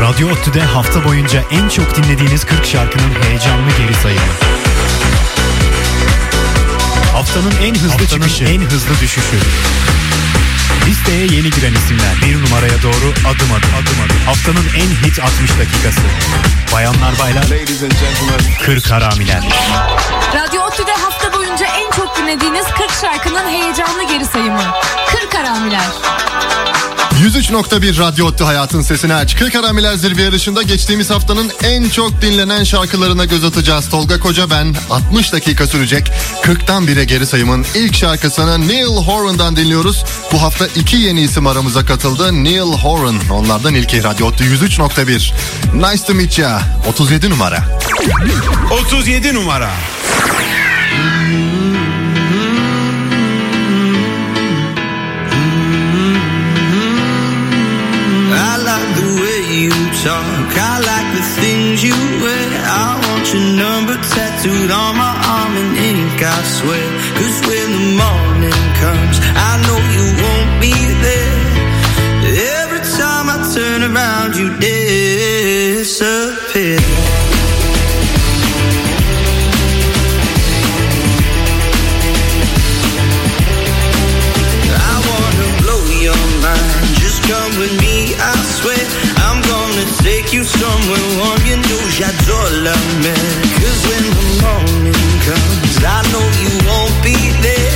Radyo ODTÜ'de hafta boyunca en çok dinlediğiniz 40 şarkının heyecanlı geri sayımı. Haftanın en hızlı Haftanın çıkışı, en hızlı düşüşü. Listeye yeni giren isimler bir numaraya doğru adım adım adım adım. Haftanın en hit 60 dakikası. Bayanlar baylar, 40 haramiler. Radyo ODTÜ'de hafta dinlediğiniz 40 şarkının heyecanlı geri sayımı. 40 haramiler. 103.1 Radyo Ottu Hayatın Sesini Aç. 40 Haramiler Zirve Yarışı'nda geçtiğimiz haftanın en çok dinlenen şarkılarına göz atacağız. Tolga Koca ben 60 dakika sürecek 40'tan 1'e geri sayımın ilk şarkısını Neil Horan'dan dinliyoruz. Bu hafta iki yeni isim aramıza katıldı. Neil Horan onlardan ilki Radyo Ottu 103.1. Nice to meet ya 37 numara. 37 numara. Things you wear. I want your number tattooed on my arm in ink, I swear. Cause when the morning comes, I know you won't be there. Every time I turn around, you disappear. You somewhere warm. You know j'adore la mer. Cause when the morning comes, I know you won't be there.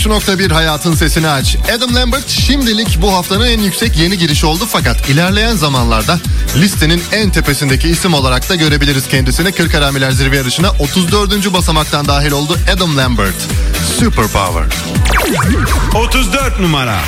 93.1 Hayatın Sesini Aç. Adam Lambert şimdilik bu haftanın en yüksek yeni girişi oldu fakat ilerleyen zamanlarda listenin en tepesindeki isim olarak da görebiliriz kendisini. Kırk Aramiler Zirve Yarışı'na 34. basamaktan dahil oldu Adam Lambert. Superpower. 34 numara.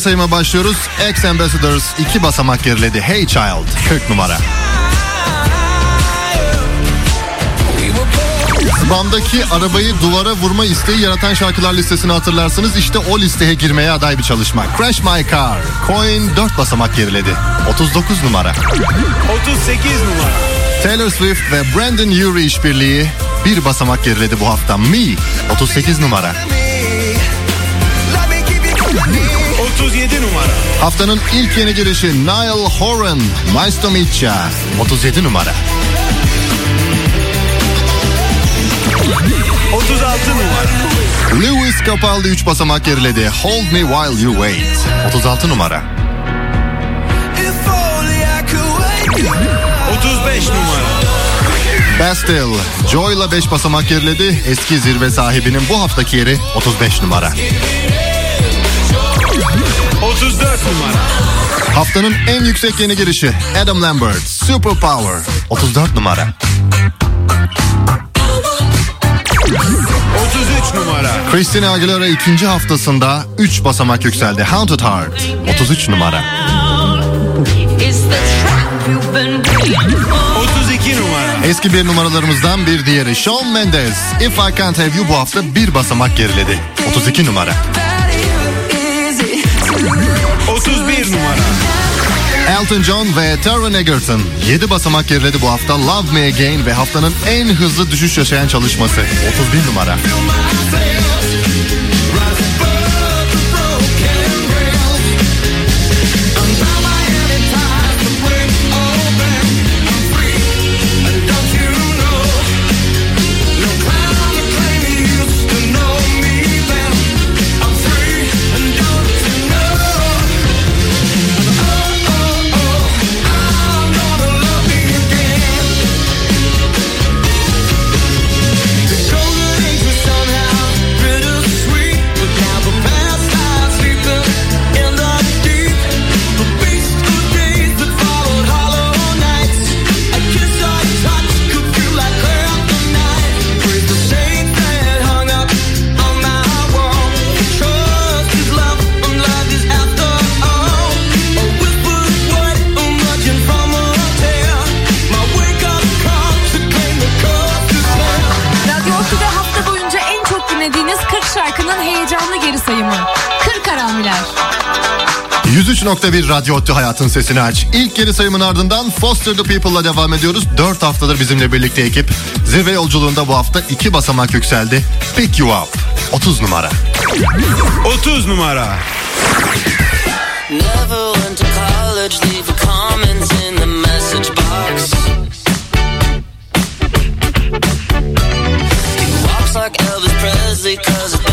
Geri sayıma başlıyoruz. X Ambassadors iki basamak geriledi. Hey Child 40 numara. Bam'daki arabayı duvara vurma isteği yaratan şarkılar listesini hatırlarsınız. İşte o listeye girmeye aday bir çalışma. Crash My Car. Coin 4 basamak geriledi. 39 numara. 38 numara. Taylor Swift ve Brandon Urie işbirliği bir basamak geriledi bu hafta. Me 38 numara. 37 numara. Haftanın ilk yeni girişi Niall Horan. Nice to meet ya. 37 numara. 36 numara. Lewis Capaldi 3 basamak geriledi. Hold me while you wait. 36 numara. 35 numara. Bastille, Joy'la 5 basamak geriledi. Eski zirve sahibinin bu haftaki yeri 35 numara. 34 numara. Haftanın en yüksek yeni girişi Adam Lambert, Superpower. 34 numara. 33 numara. Christina Aguilera ikinci haftasında 3 basamak yükseldi. Haunted Heart. 33 numara. 32 numara. Eski bir numaralarımızdan bir diğeri Shawn Mendes. If I Can't Have You bu hafta bir basamak geriledi. 32 numara. 31 numara. Elton John ve Taron Egerton 7 basamak geriledi bu hafta Love Me Again ve haftanın en hızlı düşüş yaşayan çalışması 31 numara. 93.1 Radyo Ottu Hayatın Sesini Aç. İlk geri sayımın ardından Foster the People'la devam ediyoruz. 4 haftadır bizimle birlikte ekip. Zirve yolculuğunda bu hafta 2 basamak yükseldi. Pick You Up 30 numara. 30 numara. Never went to college, leave a comment in the message box. You walks like Elvis Presley cause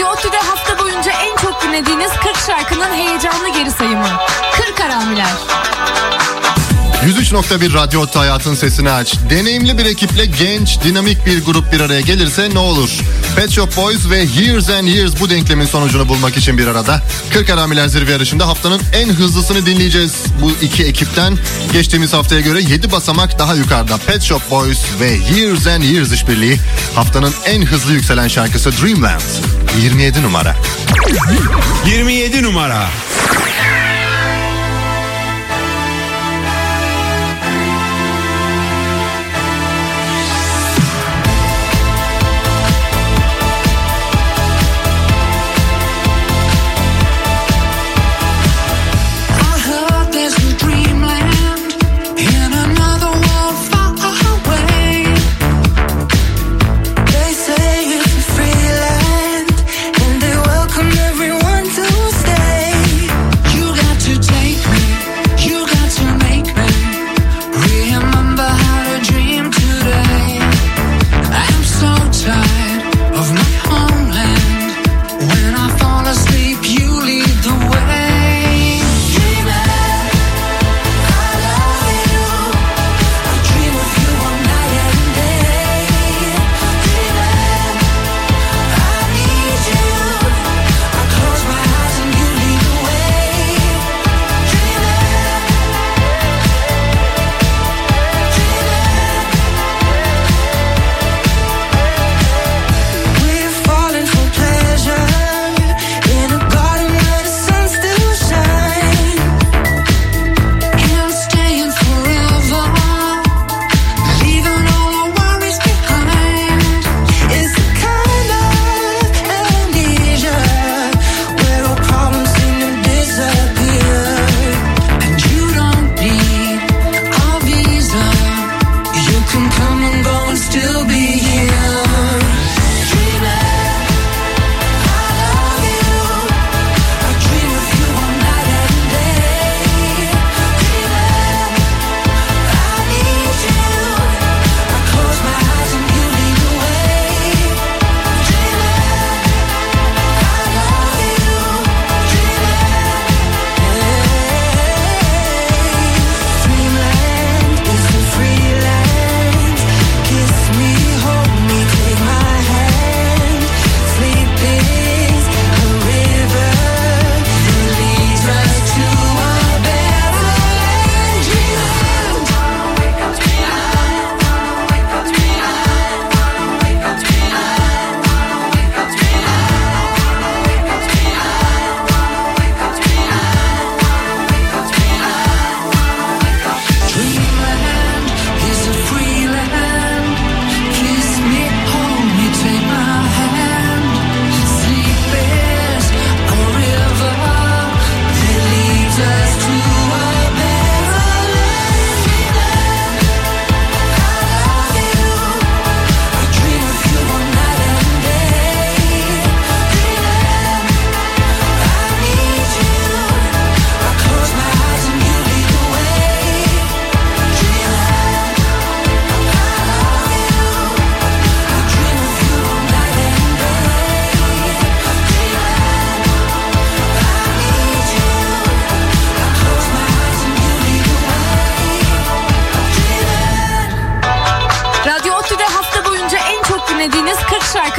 Radyo hafta boyunca en çok dinlediğiniz 40 şarkının heyecanlı geri sayımı. 40 Aramiler. 103.1 Radyo Hayatın Sesini Aç. Deneyimli bir ekiple genç, dinamik bir grup bir araya gelirse ne olur? Pet Shop Boys ve Years and Years bu denklemin sonucunu bulmak için bir arada. 40 Aramiler Zirve Yarışı'nda haftanın en hızlısını dinleyeceğiz bu iki ekipten. Geçtiğimiz haftaya göre 7 basamak daha yukarıda Pet Shop Boys ve Years and Years işbirliği haftanın en hızlı yükselen şarkısı Dreamland 27 numara. 27 numara.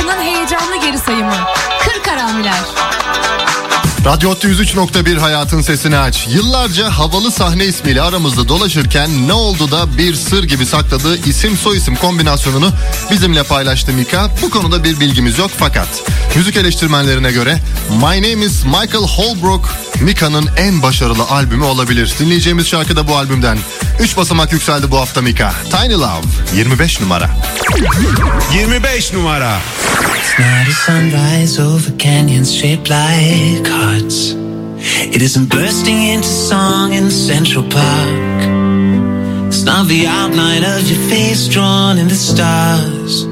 Şarkının heyecanlı geri sayımı. Kır karamiler. Radyo Ottu 103.1 hayatın sesini aç. Yıllarca havalı sahne ismiyle aramızda dolaşırken ne oldu da bir sır gibi sakladığı isim soy isim kombinasyonunu bizimle paylaştı Mika. Bu konuda bir bilgimiz yok fakat müzik eleştirmenlerine göre My Name is Michael Holbrook Mika'nın en başarılı albümü olabilir. Dinleyeceğimiz şarkı da bu albümden. 3 basamak yükseldi bu hafta Mika. Tiny Love 25 numara. 25 numara. It's not a sunrise over canyons shaped like It isn't bursting into song in Central Park. It's not the outline of your face drawn in the stars.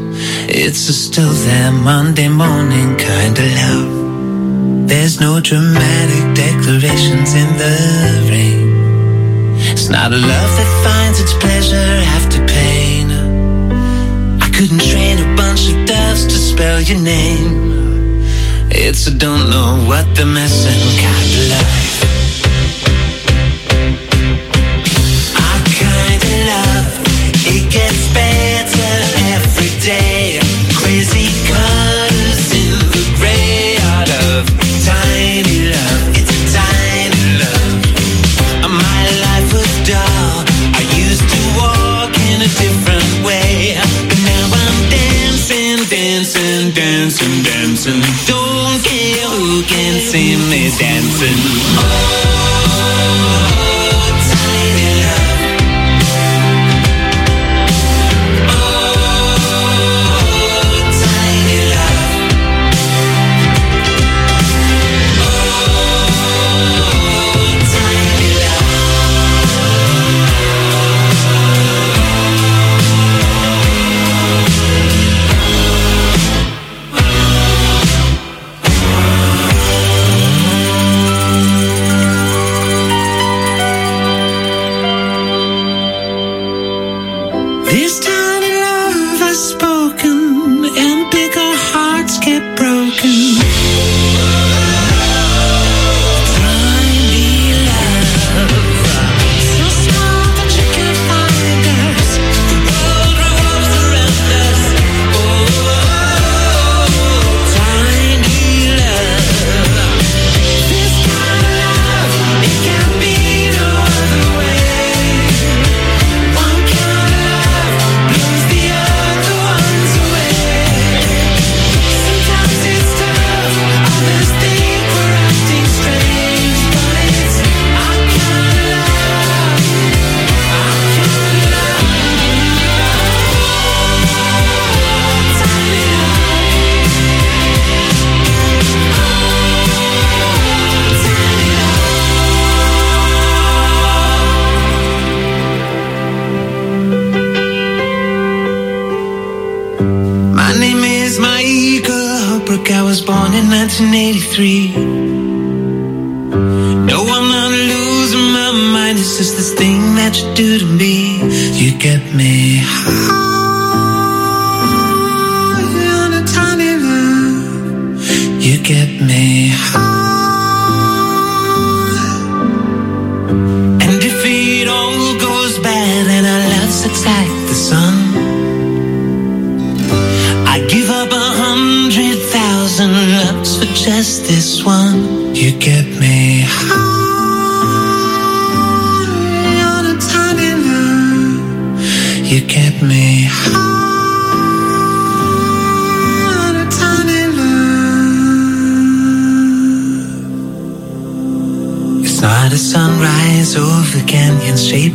It's a still there Monday morning kind of love. There's no dramatic declarations in the rain. It's not a love that finds its pleasure after pain. I couldn't train a bunch of doves to spell your name. It's a don't know what the messing kind of see me dancing. Get me high. And if it all goes bad and our love sucks like the sun. I give up a hundred thousand loves for just this one. You get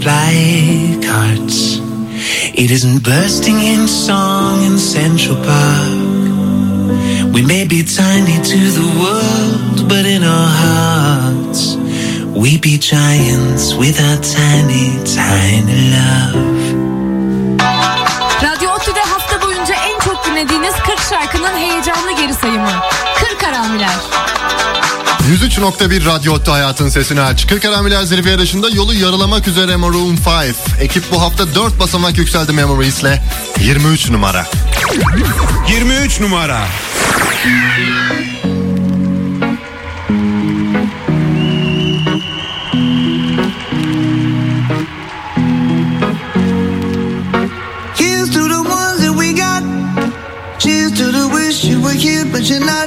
like hearts. It isn't bursting in song in Central Park. We may be tiny to the world, but in our hearts, we be giants with our tiny, tiny love. Radyo Ottu'da hafta boyunca en çok dinlediğiniz 40 şarkının heyecanlı geri sayımı. Kır karamiler. 103.1 Radyo Ottu hayatın sesini aç. 40 Karamiler zirve yarışında yolu yarılamak üzere Maroon 5. Ekip bu hafta 4 basamak yükseldi Memories'le 23 numara. 23 numara.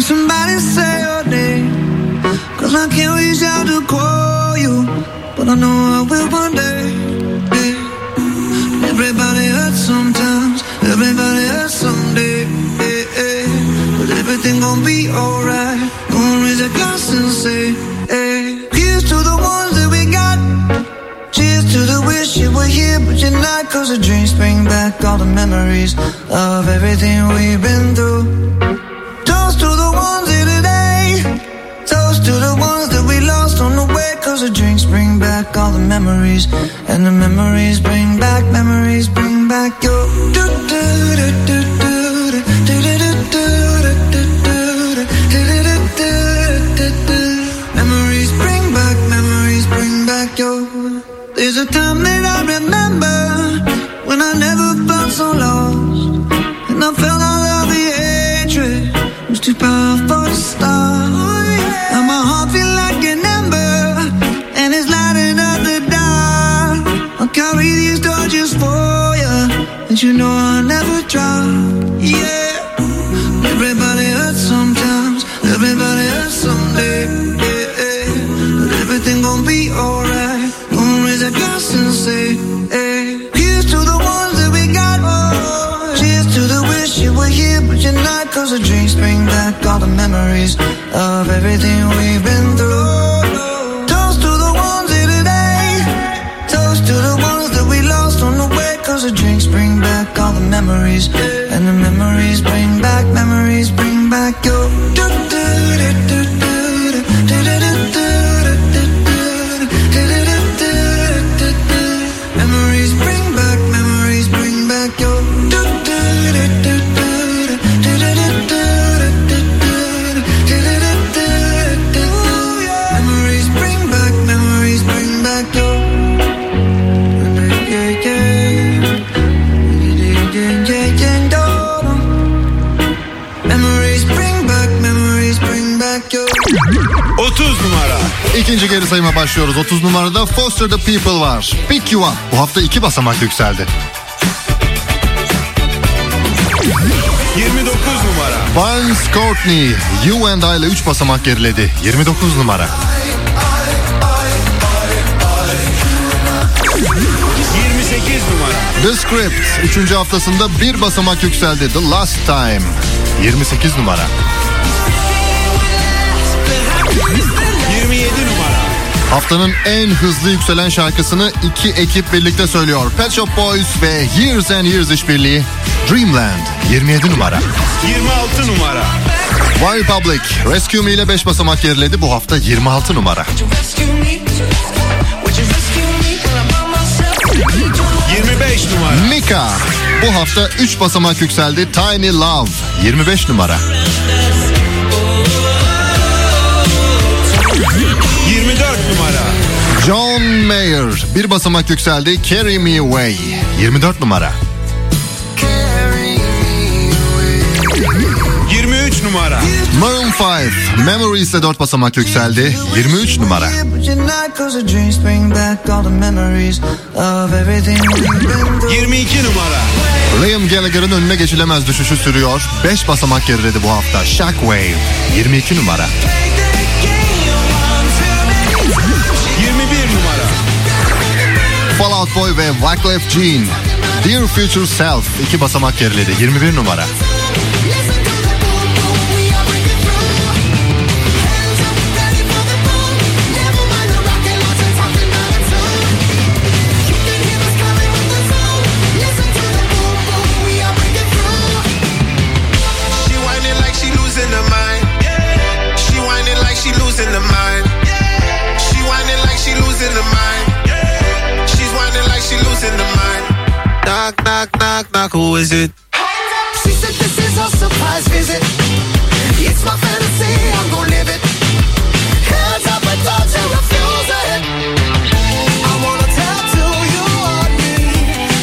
when somebody say your name. Cause I can't reach out to call you, but I know I will one day. Everybody hurts sometimes, everybody hurts someday. Yeah, yeah. But everything gon' be alright. Gonna raise a glass and say, hey. Here's to the ones that we got. Cheers to the wish you were here, but you're not. Cause the dreams bring back all the memories of everything we've been through. Cause the drinks bring back all the memories. And the memories bring back, memories bring back your. Memories bring back, memories bring back your. There's a time that I remember when I never felt so lost. And I felt all of the hatred was too powerful you know I'll never drop. Yeah, everybody hurts sometimes, everybody hurts someday. But everything gon' be alright. Gonna raise a glass and say, hey. Here's to the ones that we got. Oh. Cheers to the wish you were here, but you're not. Cause the drinks bring back all the memories of everything we've been through. Memories. And the memories bring back, memories bring back your. Başlıyoruz. 30 numarada Foster the People var. Pick You Up. Bu hafta iki basamak yükseldi. 29 numara. Barnes Courtney, You and I ile 3 basamak geriledi. 29 numara. 28 numara. The Script 3. haftasında bir basamak yükseldi. The Last Time 28 numara. Haftanın en hızlı yükselen şarkısını iki ekip birlikte söylüyor. Pet Shop Boys ve Years and Years işbirliği Dreamland 27 numara. 26 numara. One Republic Rescue Me ile 5 basamak geriledi bu hafta 26 numara. 25 numara. Mika bu hafta 3 basamak yükseldi Tiny Love 25 numara. Mayer bir basamak yükseldi Carry Me Away 24 numara. 23 numara. Maroon 5 Memories ile 4 basamak yükseldi 23 numara. But you're not cause the dreams bring back all the memories of everything we've been through. 22 numara. Liam Gallagher'ın önüne geçilemez düşüşü sürüyor. 5 basamak geriledi bu hafta. Shockwave 22 numara. 21 Boy ve Wyclef Jean. Dear Future Self 2 basamak geriledi. 21 numara. Knock, knock, knock, knock. Who is it? She said this is a surprise visit. It's my fantasy, I'm gonna live it. Hands up, I don't you refuse it. I wanna tattoo you on me.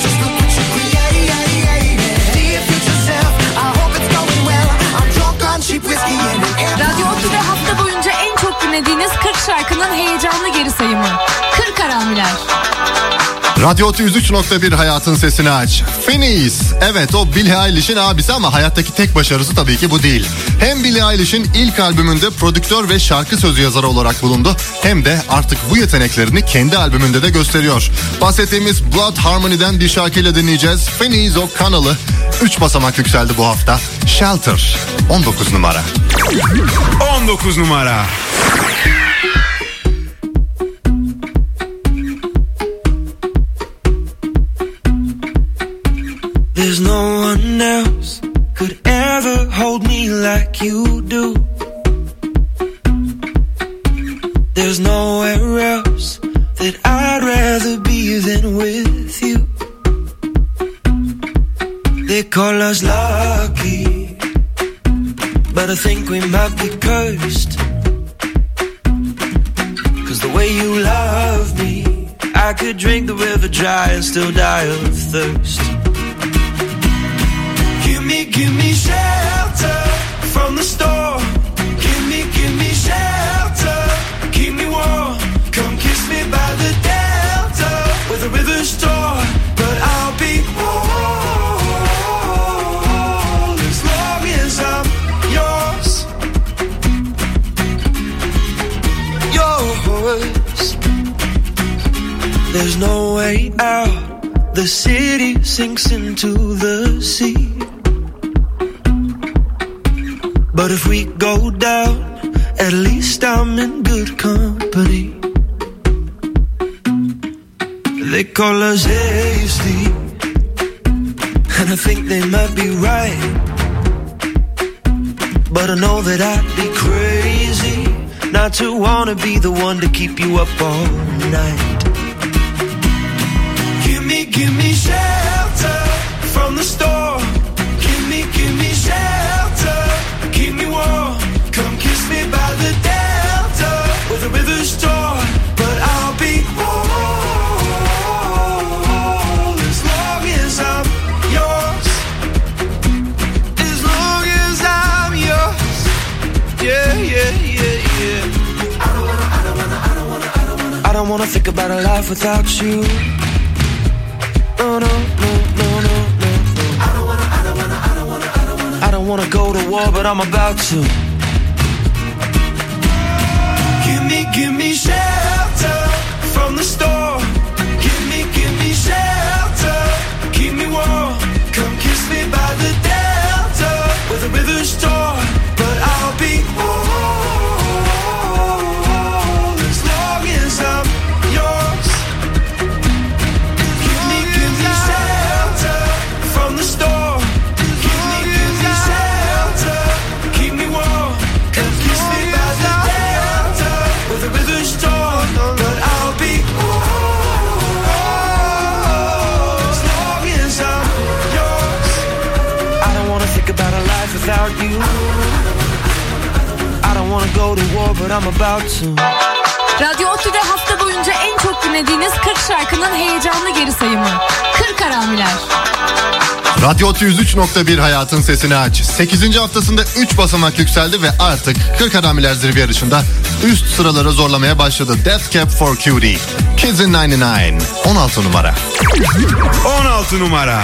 Just look what you created. Dear future self, I hope it's going well. I'm drunk on cheap whiskey and an air. Radyo Otlu'da hafta boyunca en çok dinlediğiniz 40 şarkının heyecanlı geri sayımı. 40 haramiler. Radyo 103.1 hayatın sesini aç. Phineas. Evet o Billie Eilish'in abisi ama hayattaki tek başarısı tabii ki bu değil. Hem Billie Eilish'in ilk albümünde prodüktör ve şarkı sözü yazarı olarak bulundu. Hem de artık bu yeteneklerini kendi albümünde de gösteriyor. Bahsettiğimiz Blood Harmony'den bir şarkıyla dinleyeceğiz. Phineas O'Connell'ı 3 basamak yükseldi bu hafta. Shelter 19 numara. 19 numara. There's no one else could ever hold me like you do. There's nowhere else that I'd rather be than with you. They call us lucky, but I think we might be cursed. Cause the way you love me, I could drink the river dry and still die of thirst. Give me, shelter from the storm. Give me, give me shelter. Keep me warm. Come kiss me by the delta where the river's torn. But I'll be as long as I'm yours. Yours. There's no way out. The city sinks into the if we go down, at least I'm in good company. They call us hasty, and I think they might be right. But I know that I'd be crazy not to wanna be the one to keep you up all night. Don't wanna. I don't wanna think about a life without you. No, no, no, no, no, no. I don't wanna, I don't wanna, I don't wanna, I don't wanna. I don't wanna go to war, but I'm about to. Give me, give me shelter from the storm. Give me, give me shelter. Keep me warm. Come kiss me by the delta where the river's torn. You. I don't wanna go to war, but I'm about to. Radyo Otlu'da hafta boyunca en çok dinlediğiniz 40 şarkının heyecanlı geri sayımı. 40 haramiler. Radyo 103.1 hayatın sesini aç. 8. haftasında 3 basamak yükseldi ve artık 40 haramiler zirve yarışında üst sıraları zorlamaya başladı. Death Cab for Cutie. Kids in 99. 16 numara. 16 numara.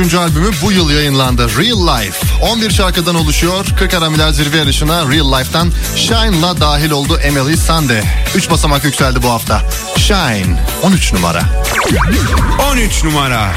3. albümü bu yıl yayınlandı. Real Life. 11 şarkıdan oluşuyor. 40 Aramiler zirve yarışına Real Life'tan Shine'la dahil oldu Emily Sande. 3 basamak yükseldi bu hafta. Shine 13 numara. 13 numara.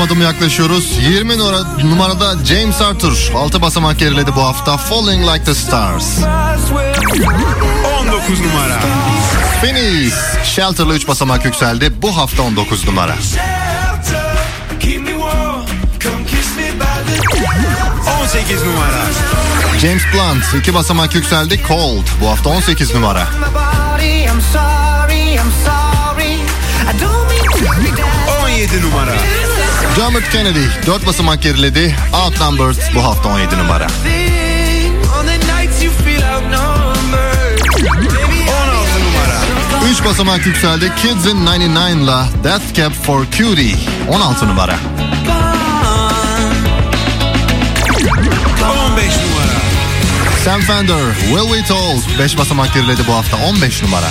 Adım adım yaklaşıyoruz. 20 numara, numarada James Arthur 6 basamak geriledi bu hafta. Falling Like the Stars. 19 numara. Phineas Shelter'la 3 basamak yükseldi. Bu hafta 19 numara. 18 numara. James Blunt 2 basamak yükseldi. Cold bu hafta 18 numara. body, I'm sorry, I'm sorry. I don't mean to be down. 17 numara. F. Kennedy 4 basamak geriledi. Outnumbered bu hafta 17 numara. On the nights you feel outnumbered. Baby, 16 numara. 3 basamak yükseldi. Kids in 99'la Death Cab for Cutie 16 numara. 15 numara. Sam Fender Will We Told 5 basamak geriledi bu hafta 15 numara.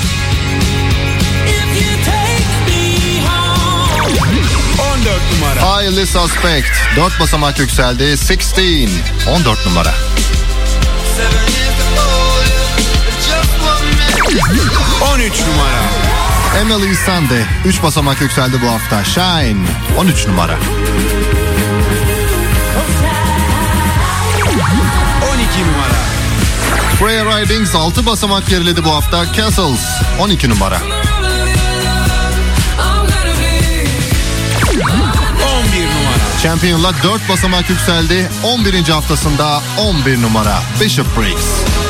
Highly Suspect. 4 basamak yükseldi. 16. 14 numara. On üç numara. Emily Sande 3 basamak yükseldi bu hafta. Shine 13 numara. 12 numara. Freya Ridings 6 basamak geriledi bu hafta. Castles 12 numara. Champion'la 4 basamak yükseldi. 11. haftasında 11 numara Bishop Briggs.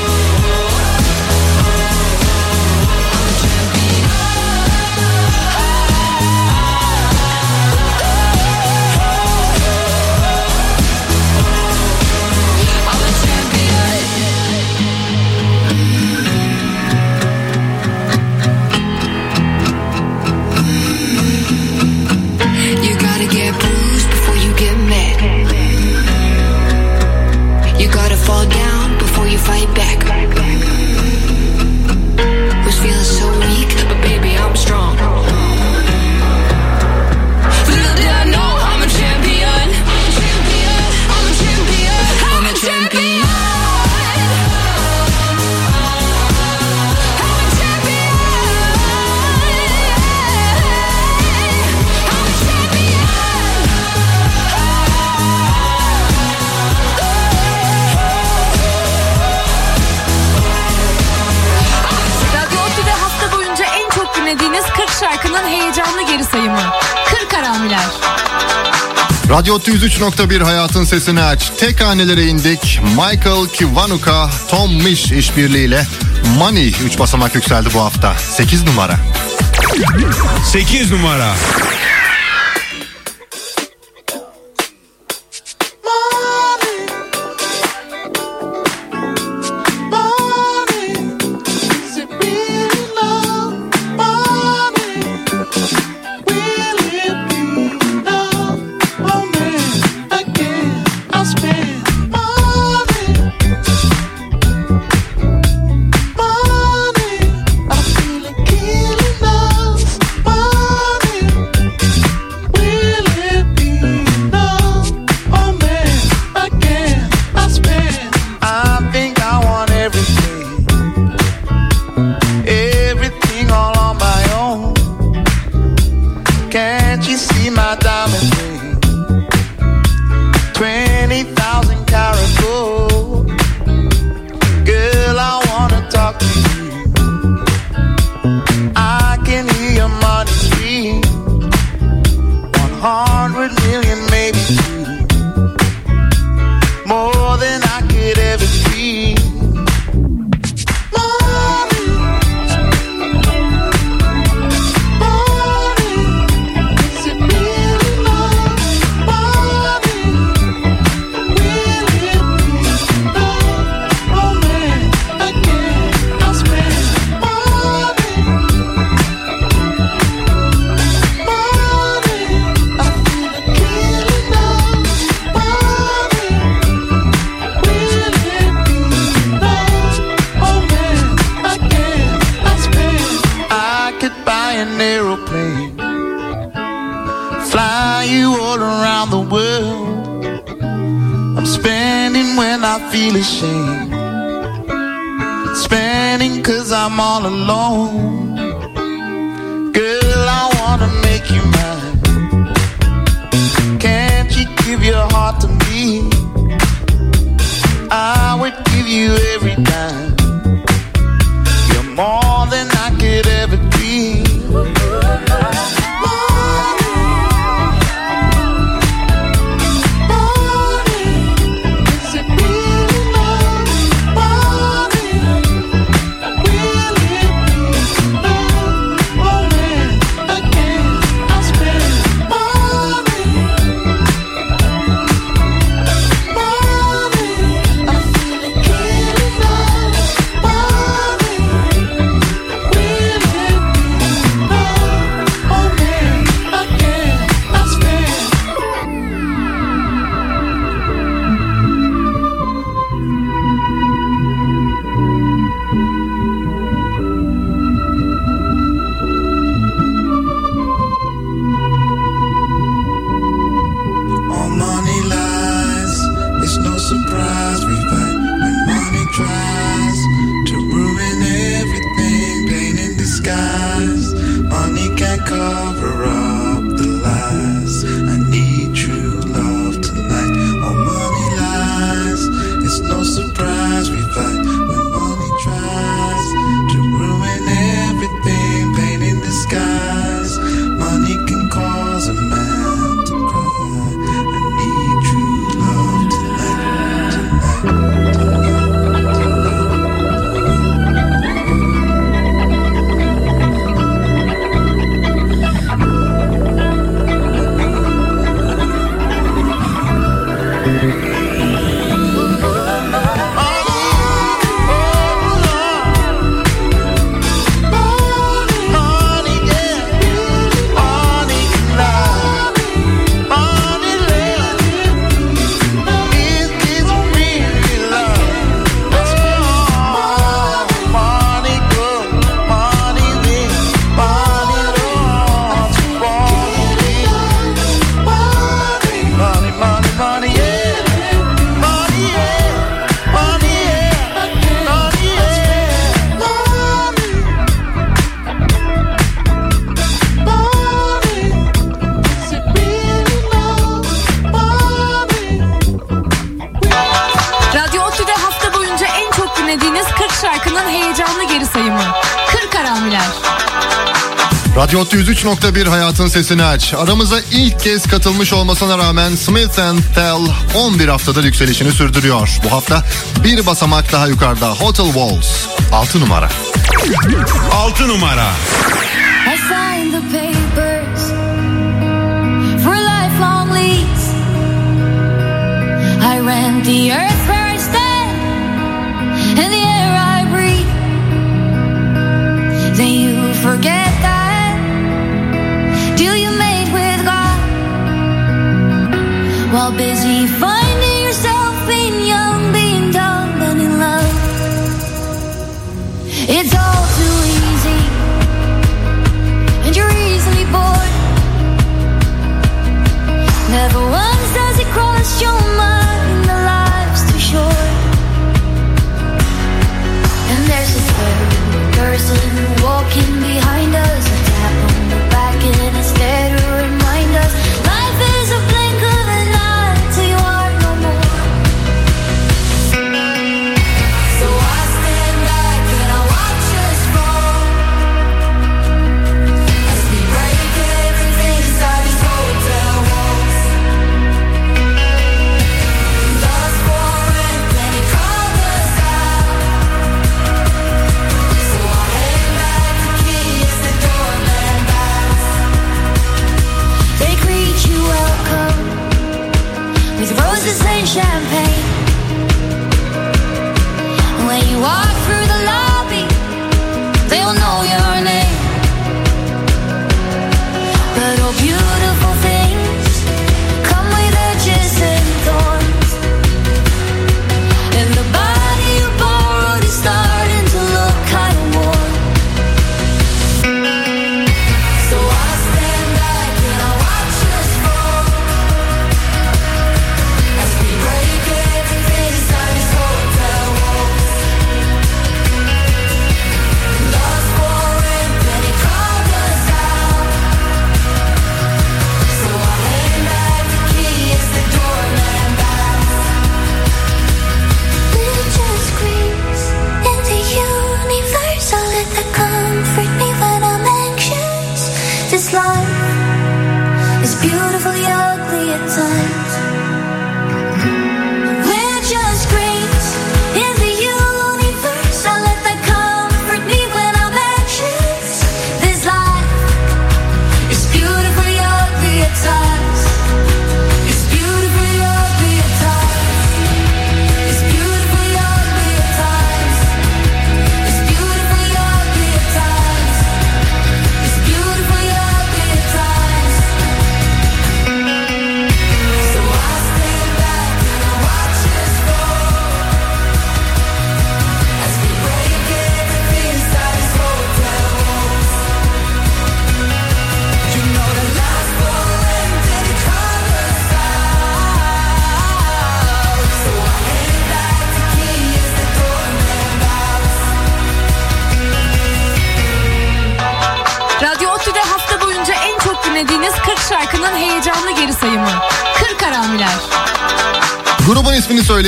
Radyo 103.1 Hayatın Sesini Aç. Tek hanelere indik. Michael Kiwanuka, Tom Misch işbirliğiyle Money 3 basamak yükseldi bu hafta. 8 numara. 8 numara. cause I'm all alone. Girl, I wanna make you mine. Can't you give your heart to me? I would give you everything. Hayatın Sesini Aç. Aramıza ilk kez katılmış olmasına rağmen Smith and Tell 11 haftadır yükselişini sürdürüyor. Bu hafta bir basamak daha yukarıda Hotel Walls 6 numara. 6 numara. I ran the earth. all busy finding yourself being young, being dumb, and in love. It's all too easy, and you're easily bored. Never once does it cross your mind.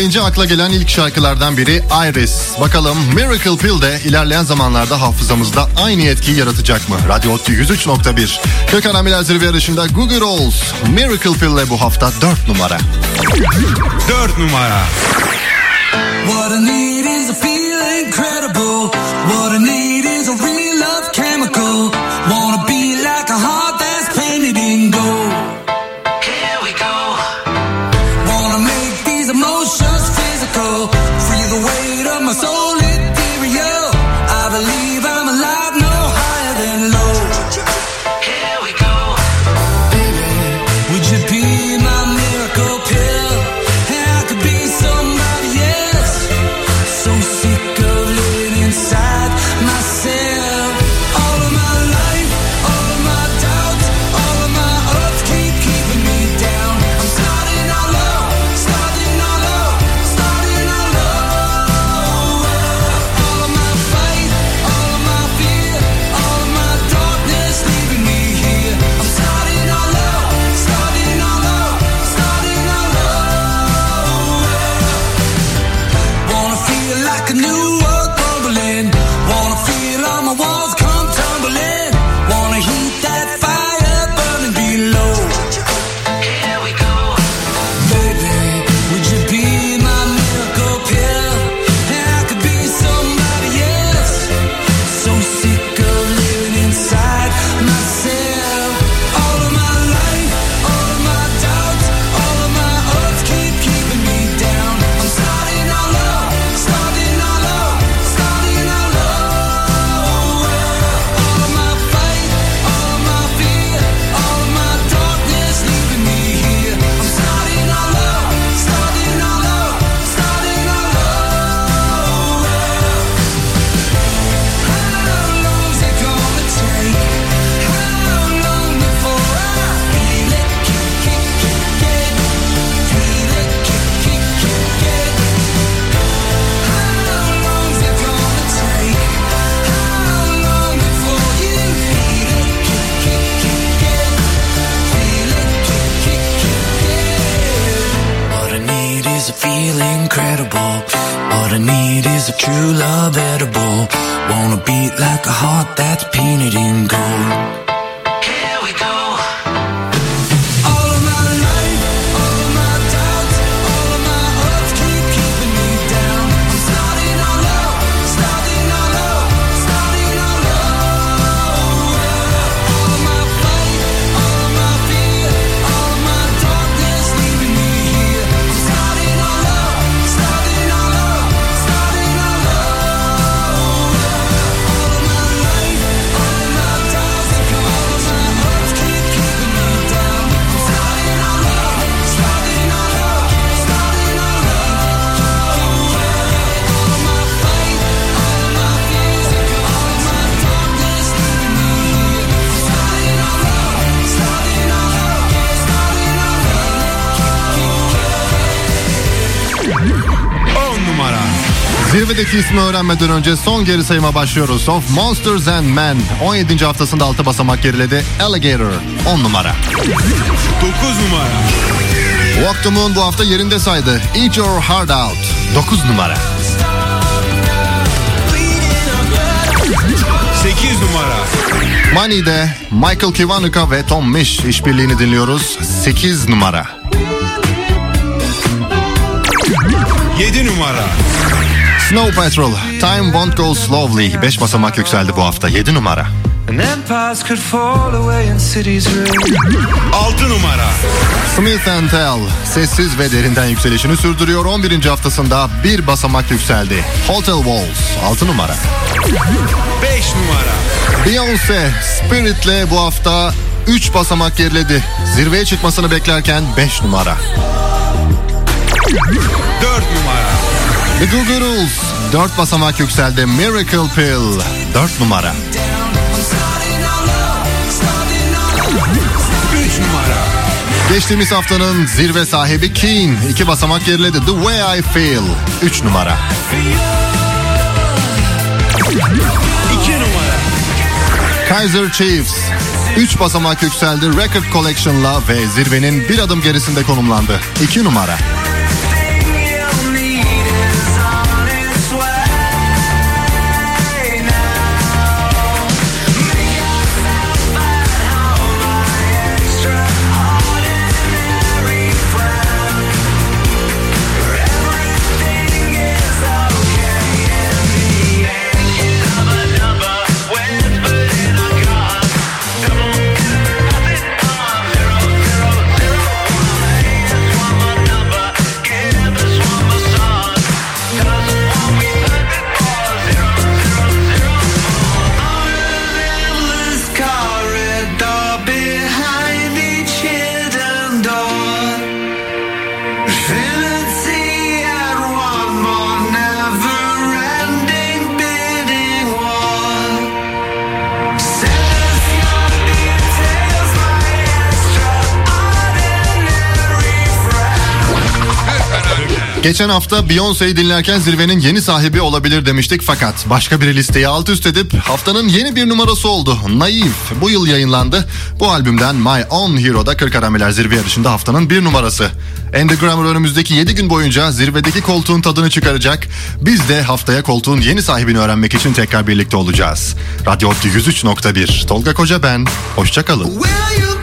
deyince akla gelen ilk şarkılardan biri Iris. Bakalım Miracle Pill de ilerleyen zamanlarda hafızamızda aynı etkiyi yaratacak mı? Radyo Otlu 103.1. Gökhan Amiler Zirve yarışında Google Rolls. Miracle Pill ile bu hafta 4 numara. 4 numara. What I need is a feeling incredible. Zirvedeki ismi öğrenmeden önce son geri sayıma başlıyoruz. Of Monsters and Men 17. haftasında 6 basamak geriledi. Alligator 10 numara. 9 numara. Walk the Moon bu hafta yerinde saydı. Eat Your Heart Out 9 numara. 8 numara. Money'de Michael Kiwanuka ve Tom Misch işbirliğini dinliyoruz. 8 numara. 7 numara. Snow Patrol Time Won't Go Slowly 5 basamak yükseldi bu hafta 7 numara. And empires could fall away and cities ruin. 6 numara. Smith Tell sessiz ve derinden yükselişini sürdürüyor. 11. haftasında bir basamak yükseldi. Hotel Walls 6 numara. 5 numara. Beyoncé Spirit'le bu hafta 3 basamak geriledi. Zirveye çıkmasını beklerken 5 numara. 4 numara. The Goo Goo Dolls 4 basamak yükseldi. Miracle Pill 4 numara. 3 numara. Geçtiğimiz haftanın zirve sahibi Keen 2 basamak geriledi. The Way I Feel 3 numara. 2 numara. Kaiser Chiefs 3 basamak yükseldi. Record Collection'la ve zirvenin bir adım gerisinde konumlandı. 2 numara. Geçen hafta Beyoncé'yi dinlerken zirvenin yeni sahibi olabilir demiştik fakat başka bir listeyi alt üst edip haftanın yeni bir numarası oldu. Naif bu yıl yayınlandı. Bu albümden My Own Hero'da 40 Arameler zirve yarışında haftanın bir numarası. Andy Grammer önümüzdeki 7 gün boyunca zirvedeki koltuğun tadını çıkaracak. Biz de haftaya koltuğun yeni sahibini öğrenmek için tekrar birlikte olacağız. Radyo Opti 103.1 Tolga Koca ben. Hoşçakalın. Will you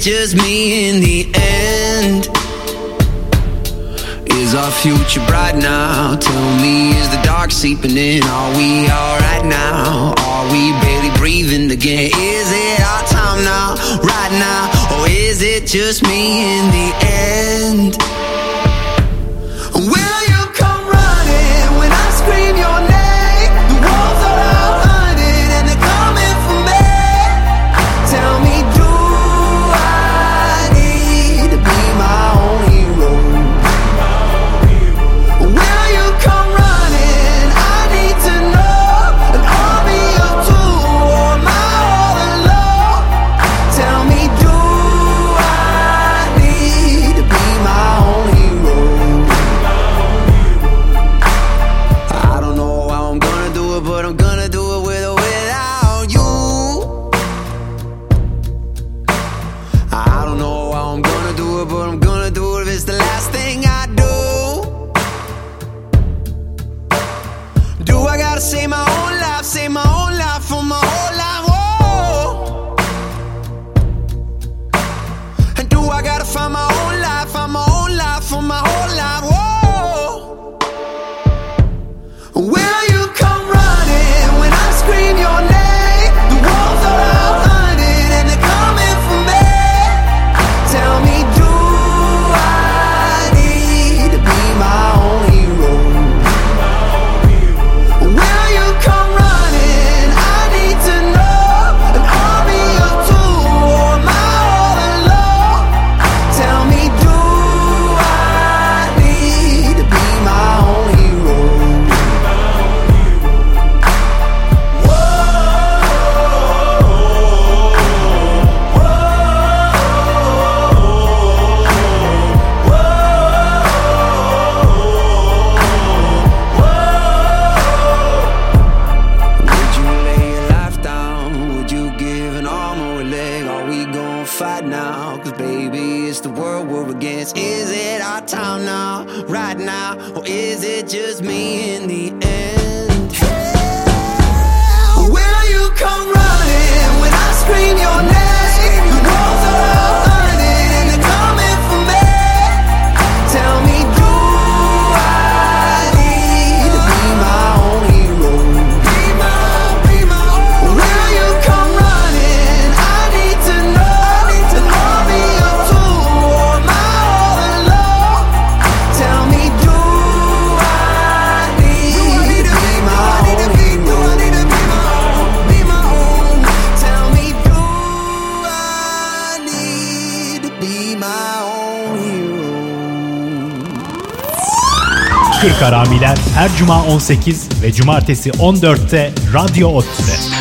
just me in the end? Is our future bright now? Tell me, is the dark seeping in? Are we alright now? Are we barely breathing again? Is it our time now? Right now? Or is it just me in the end? Cuma 18 ve cumartesi 14'te Radyo Oti